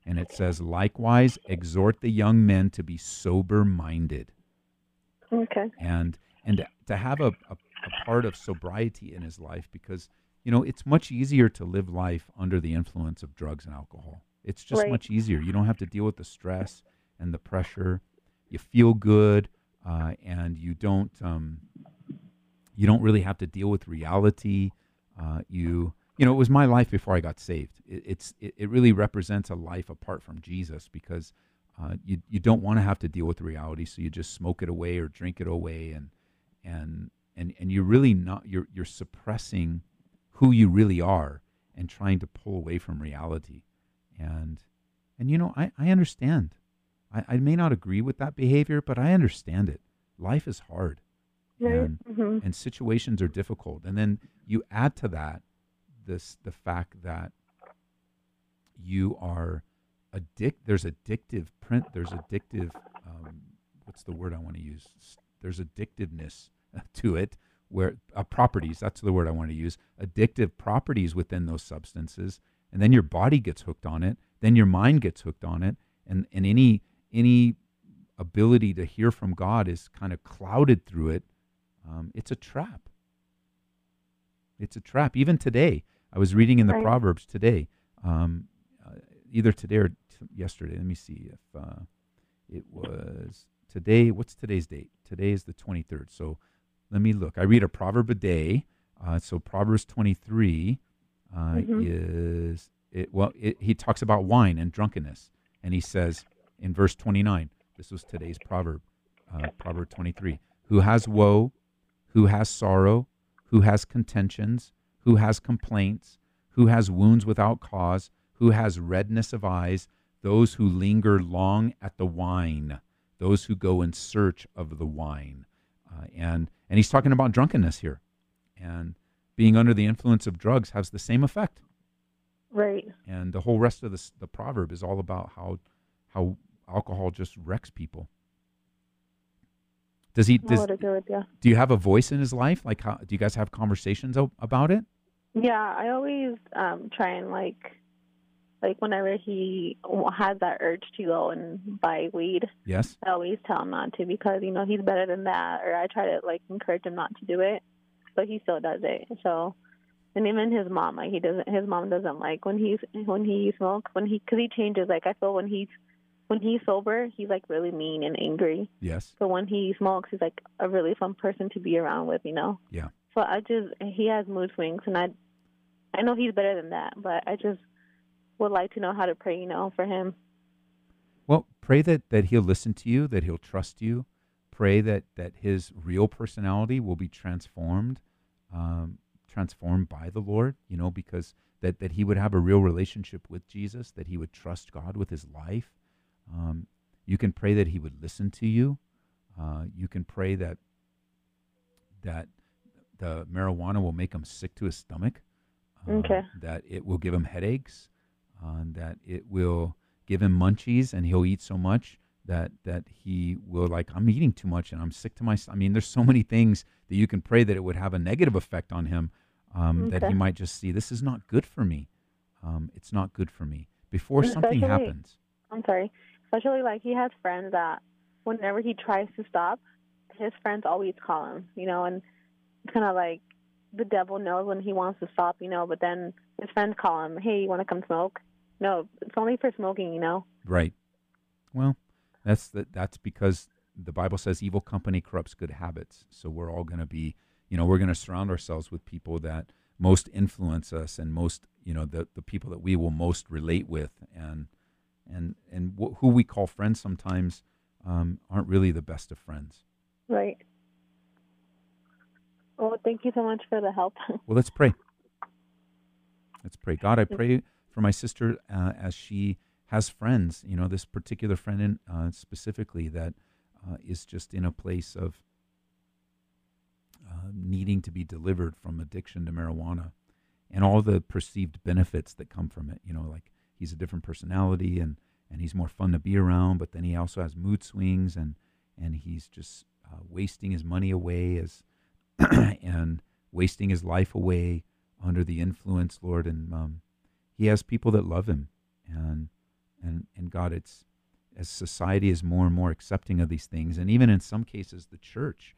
And it says, "Likewise exhort the young men to be sober-minded." Okay. And and to have a, a, a part of sobriety in his life because you know it's much easier to live life under the influence of drugs and alcohol. It's just Right. much easier. You don't have to deal with the stress and the pressure. You feel good, uh, and you don't um, you don't really have to deal with reality. Uh, you you know it was my life before I got saved. It, it's it, it really represents a life apart from Jesus because uh, you you don't want to have to deal with reality, so you just smoke it away or drink it away, and and and and you're really not you're you're suppressing who you really are and trying to pull away from reality, and and you know I I understand. I, I may not agree with that behavior, but I understand it. Life is hard Right. and, hmm and situations are difficult. And then you add to that this the fact that you are addict. There's addictive print. There's addictive. Um, what's the word I want to use? There's addictiveness to it. Where uh, properties. That's the word I want to use. Addictive properties within those substances, and then your body gets hooked on it. Then your mind gets hooked on it, and and any any ability to hear from God is kind of clouded through it. Um, it's a trap. It's a trap. Even today, I was reading in the Right. Proverbs today, um, uh, either today or t- yesterday. Let me see if uh, it was today. What's today's date? Today is the 23rd. So let me look. I read a proverb a day. Uh, so Proverbs 23 uh, Mhm. is it. Well, it, he talks about wine and drunkenness, and he says in verse 29. This was today's proverb, uh, Proverb 23. Who has woe, who has sorrow, who has contentions, who has complaints, who has wounds without cause, who has redness of eyes, those who linger long at the wine, those who go in search of the wine. Uh, and and he's talking about drunkenness here, and being under the influence of drugs has the same effect. Right. And the whole rest of the the proverb is all about how how alcohol just wrecks people. Does he? Does, would agree with you. do you have a voice in his life? Like, how, do you guys have conversations o- about it? Yeah, I always um try and like like whenever he has that urge to go and buy weed, Yes. I always tell him not to because you know he's better than that, or I try to like encourage him not to do it, but he still does it. So, and even his mom, like he doesn't. His mom doesn't like when he's when he smokes when he because he changes. Like I feel when he's when he's sober, he's like really mean and angry. Yes. But when he smokes, he's like a really fun person to be around with, you know. Yeah. So I just he has mood swings, and I I know he's better than that, but I just would like to know how to pray, you know, for him. Well, pray that, that he'll listen to you, that he'll trust you. Pray that, that his real personality will be transformed, um, transformed by the Lord, you know, because that, that he would have a real relationship with Jesus, that he would trust God with his life. Um, you can pray that he would listen to you. Uh, you can pray that that the marijuana will make him sick to his stomach. uh, Okay. That it will give him headaches. Uh, that it will give him munchies, and he'll eat so much that that he will like I'm eating too much and I'm sick to my. st-" I mean, there's so many things that you can pray that it would have a negative effect on him. Um, That he might just see this is not good for me. Um, it's not good for me. Before something happens, I'm sorry. Especially like he has friends that whenever he tries to stop, his friends always call him, you know, and it's kind of like the devil knows when he wants to stop, you know, but then his friends call him, hey, you want to come smoke? No, it's only for smoking, you know. Right. Well, that's the, that's because the Bible says evil company corrupts good habits. So we're all going to be, you know, we're going to surround ourselves with people that most influence us and most, you know, the the people that we will most relate with and and and wh- who we call friends sometimes um, aren't really the best of friends. Right. Well, thank you so much for the help. Well, let's pray. Let's pray. God, I pray for my sister uh, as she has friends, you know, this particular friend in, uh, specifically that uh, is just in a place of uh, needing to be delivered from addiction to marijuana and all the perceived benefits that come from it. You know, like he's a different personality and, and he's more fun to be around, but then he also has mood swings and, and he's just uh, wasting his money away as and wasting his life away under the influence, Lord. And um, he has people that love him, and and and God, it's as society is more and more accepting of these things, and even in some cases, the church,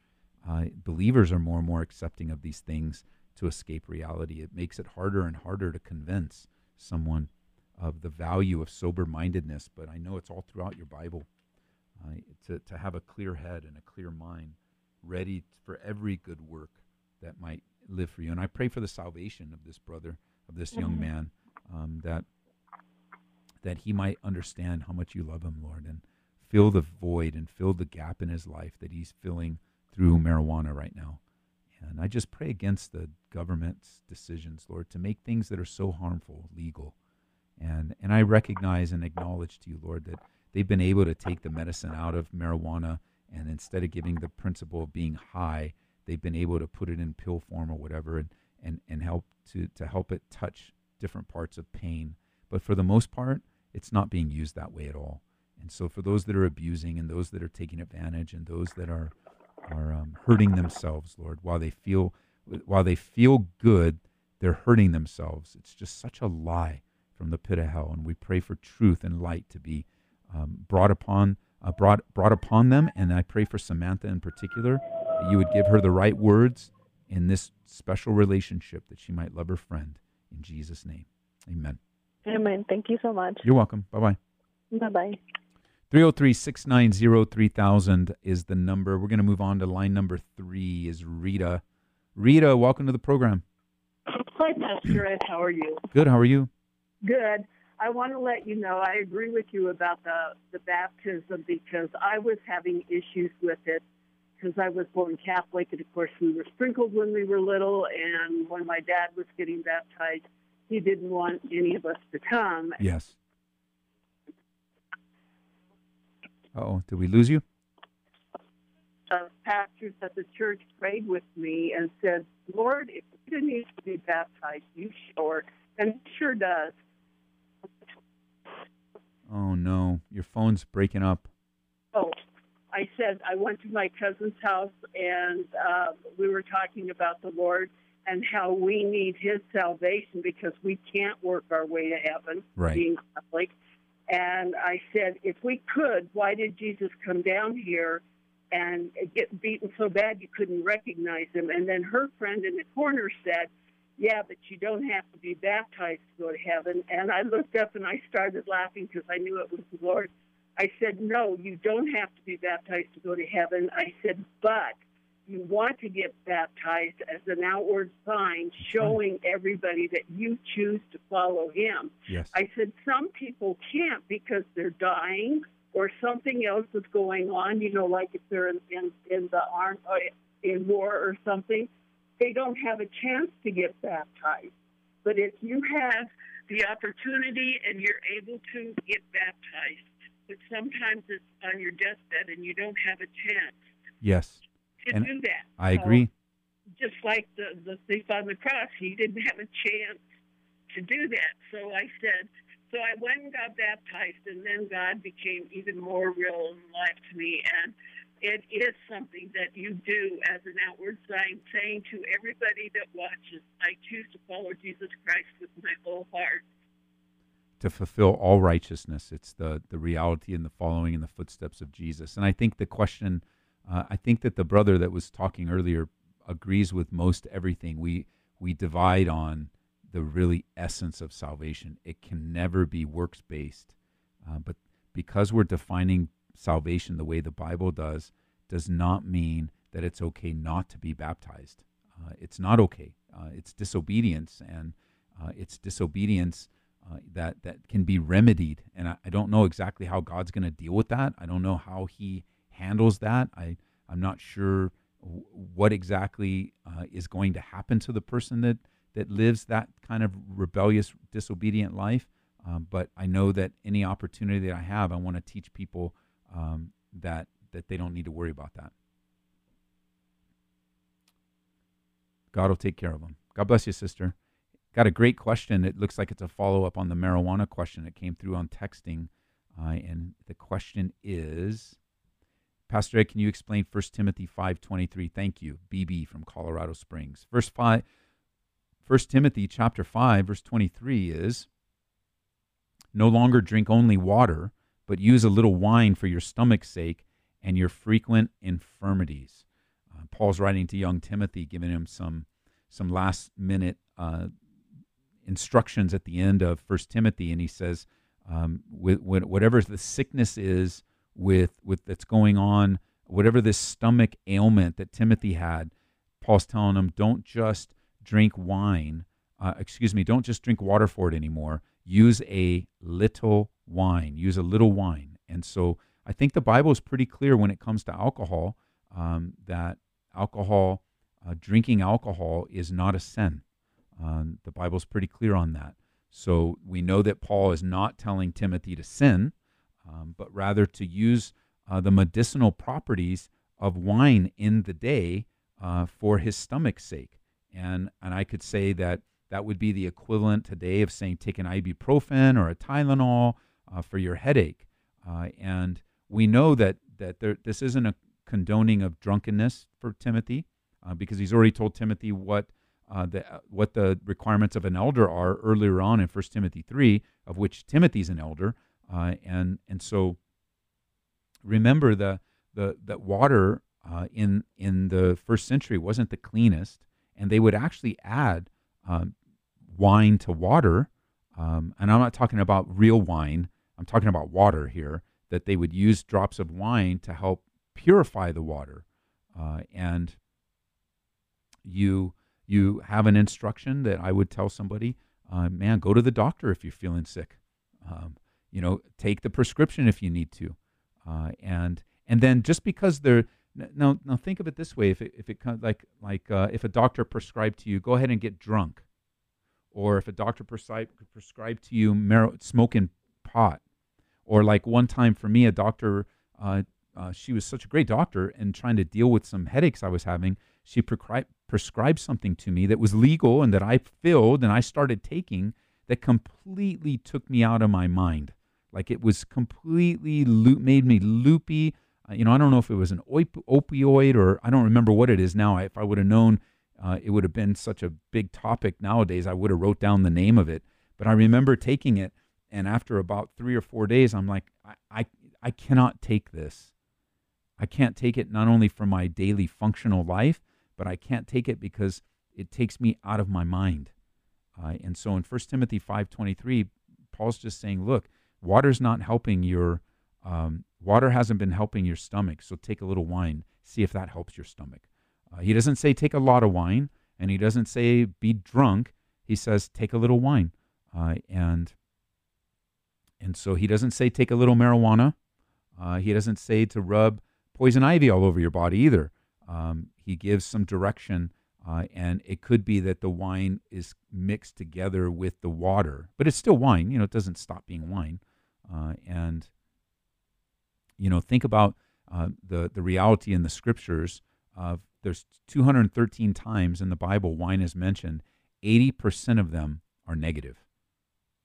uh, believers are more and more accepting of these things to escape reality. It makes it harder and harder to convince someone of the value of sober mindedness. But I know it's all throughout your Bible. Uh, to, to have a clear head and a clear mind, ready for every good work that might live for you. And I pray for the salvation of this brother, of this young Mhm. man, um, that that he might understand how much you love him, Lord, and fill the void and fill the gap in his life that he's filling through marijuana right now. And I just pray against the government's decisions, Lord, to make things that are so harmful legal. And and I recognize and acknowledge to you, Lord, that they've been able to take the medicine out of marijuana and instead of giving the principle of being high, they've been able to put it in pill form or whatever and, and, and help to, to help it touch different parts of pain. But for the most part, it's not being used that way at all. And so for those that are abusing and those that are taking advantage and those that are are um, hurting themselves, Lord, while they feel while they feel good, they're hurting themselves. It's just such a lie from the pit of hell. And we pray for truth and light to be um, brought upon uh, brought brought upon them. And I pray for Samantha in particular that you would give her the right words in this special relationship that she might love her friend. In Jesus' name, Amen. Amen. Thank you so much. You're welcome. Bye bye. Bye bye. 303 690 3000 is the number. We're going to move on to line number three is Rita. Rita, welcome to the program. Hi, Pastor Ed. How are you? Good. How are you? Good. I want to let you know I agree with you about the, the baptism because I was having issues with it because I was born Catholic, and of course, we were sprinkled when we were little. And when my dad was getting baptized, he didn't want any of us to come. Yes. Oh, did we lose you? The pastors at the church prayed with me and said, Lord, if Rita needs to be baptized, you sure. And sure does. Oh no, your phone's breaking up. Oh, I said I went to my cousin's house and uh, we were talking about the Lord, and how we need His salvation because we can't work our way to heaven Right. being Catholic. And I said, if we could, why did Jesus come down here and get beaten so bad you couldn't recognize him? And then her friend in the corner said, yeah, but you don't have to be baptized to go to heaven. And I looked up and I started laughing because I knew it was the Lord. I said, no, you don't have to be baptized to go to heaven. I said, but you want to get baptized as an outward sign showing everybody that you choose to follow him. Yes. I said, some people can't because they're dying or something else is going on, you know, like if they're in, in, in the arm, uh, in war or something, they don't have a chance to get baptized. But if you have the opportunity and you're able to get baptized, but sometimes it's on your deathbed and you don't have a chance Yes. to And do that. I So, agree. just like the, the thief on the cross, he didn't have a chance to do that. So I said, so I went and got baptized, and then God became even more real in life to me. And it is something that you do as an outward sign, saying to everybody that watches, I choose to follow Jesus Christ with my whole heart. To fulfill all righteousness. It's the the reality and the following in the footsteps of Jesus. And I think the question, uh, I think that the brother that was talking earlier agrees with most everything. We we divide on the really essence of salvation. It can never be works based, uh, but because we're defining salvation the way the Bible does, does not mean that it's okay not to be baptized. Uh, it's not okay. Uh, it's disobedience, and uh, it's disobedience uh, that that can be remedied. And I, I don't know exactly how God's going to deal with that. I don't know how He handles that. I I'm not sure w- what exactly uh, is going to happen to the person that that lives that kind of rebellious, disobedient life. Um, but I know that any opportunity that I have, I want to teach people um, that that they don't need to worry about that. God will take care of them. God bless you, sister. Got a great question. It looks like it's a follow up on the marijuana question that came through on texting. Uh, and the question is Pastor Ed, can you explain 1 Timothy 5.23? Thank you. BB from Colorado Springs. Verse 5, 1 Timothy chapter 5, verse 23 is No longer drink only water, but use a little wine for your stomach's sake and your frequent infirmities. Uh, Paul's writing to young Timothy, giving him some some last minute uh, instructions at the end of First Timothy, and he says, um, with, with whatever the sickness is with with that's going on, whatever this stomach ailment that Timothy had, Paul's telling him, don't just drink wine. Uh, excuse me, don't just drink water for it anymore. Use a little wine. Use a little wine. And so I think the Bible is pretty clear when it comes to alcohol um, that alcohol, uh, drinking alcohol, is not a sin. Um, the Bible's pretty clear on that. So we know that Paul is not telling Timothy to sin, um, but rather to use uh, the medicinal properties of wine in the day uh, for his stomach's sake. And and I could say that that would be the equivalent today of saying take an ibuprofen or a Tylenol uh, for your headache. Uh, and we know that that there, this isn't a condoning of drunkenness for Timothy, uh, because he's already told Timothy what uh, the what the requirements of an elder are earlier on in 1 Timothy three, of which Timothy's an elder, uh, and and so remember the the that water uh, in in the first century wasn't the cleanest, and they would actually add um, wine to water, um, and I'm not talking about real wine. I'm talking about water here. That they would use drops of wine to help purify the water, uh, and you you have an instruction that I would tell somebody, uh, man, go to the doctor if you're feeling sick. Um, you know, take the prescription if you need to, uh, and and then just because they're now now think of it this way: if it if it comes like like uh, if a doctor prescribed to you, go ahead and get drunk, or if a doctor prescribe prescribed to you mar- smoking pot, or like one time for me, a doctor. Uh, uh, she was such a great doctor and trying to deal with some headaches I was having. She prescribed something to me that was legal and that I filled and I started taking that completely took me out of my mind. Like it was completely lo- made me loopy. Uh, you know, I don't know if it was an op- opioid or I don't remember what it is now. If I would have known uh, it would have been such a big topic nowadays. I would have wrote down the name of it. But I remember taking it, and after about three or four days, I'm like, I, I, I cannot take this. I can't take it not only for my daily functional life, but I can't take it because it takes me out of my mind. Uh, and so in 1 Timothy 5:23, Paul's just saying, look, water's not helping your um, water hasn't been helping your stomach, so take a little wine, see if that helps your stomach. Uh, he doesn't say take a lot of wine, and he doesn't say be drunk. He says take a little wine, uh, and and so he doesn't say take a little marijuana. Uh, he doesn't say to rub poison ivy all over your body either. Um, he gives some direction, uh, and it could be that the wine is mixed together with the water, but it's still wine. You know, it doesn't stop being wine. Uh, and you know, think about uh, the the reality in the scriptures of there's 213 times in the Bible wine is mentioned. 80% of them are negative.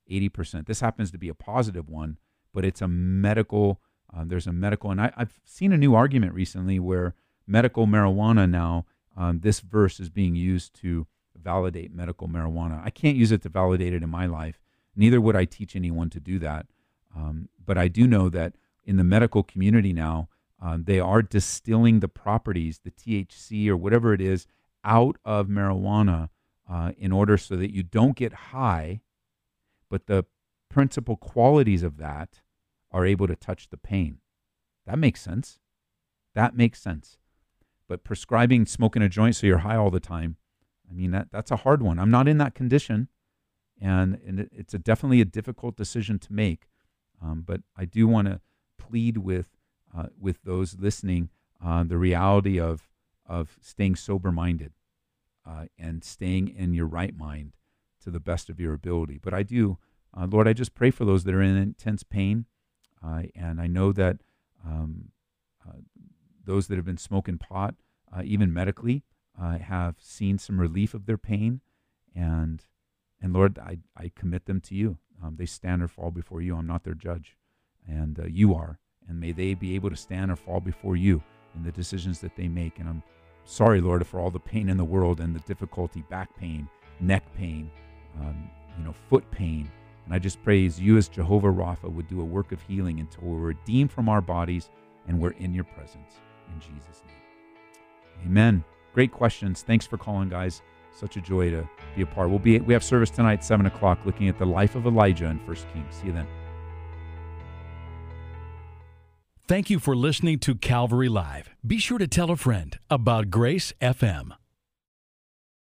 80%. This happens to be a positive one, but it's a medical. Uh, there's a medical, and I, have seen a new argument recently where medical marijuana now. Um, this verse is being used to validate medical marijuana. I can't use it to validate it in my life. Neither would I teach anyone to do that. Um, but I do know that in the medical community now, um, they are distilling the properties, the THC or whatever it is, out of marijuana uh, in order so that you don't get high, but the principal qualities of that are able to touch the pain. That makes sense. That makes sense. But prescribing smoking a joint so you're high all the time, I mean that that's a hard one. I'm not in that condition, and, and it, it's a definitely a difficult decision to make. Um, but I do want to plead with uh, with those listening uh, the reality of of staying sober minded uh, and staying in your right mind to the best of your ability. But I do, uh, Lord, I just pray for those that are in intense pain, uh, and I know that um, those that have been smoking pot, even medically, have seen some relief of their pain, and and Lord, I, I commit them to you. Um, they stand or fall before you. I'm not their judge and uh, you are. And may they be able to stand or fall before you in the decisions that they make. And I'm sorry, Lord, for all the pain in the world and the difficulty, back pain, neck pain, um, you know, foot pain. And I just pray as you, as Jehovah Rapha, would do a work of healing until we're redeemed from our bodies and we're in your presence. In Jesus' name. Amen. Great questions. Thanks for calling, guys. Such a joy to be a part. We'll be we have service tonight, seven o'clock, looking at the life of Elijah in First Kings. See you then. Thank you for listening to Calvary Live. Be sure to tell a friend about Grace FM.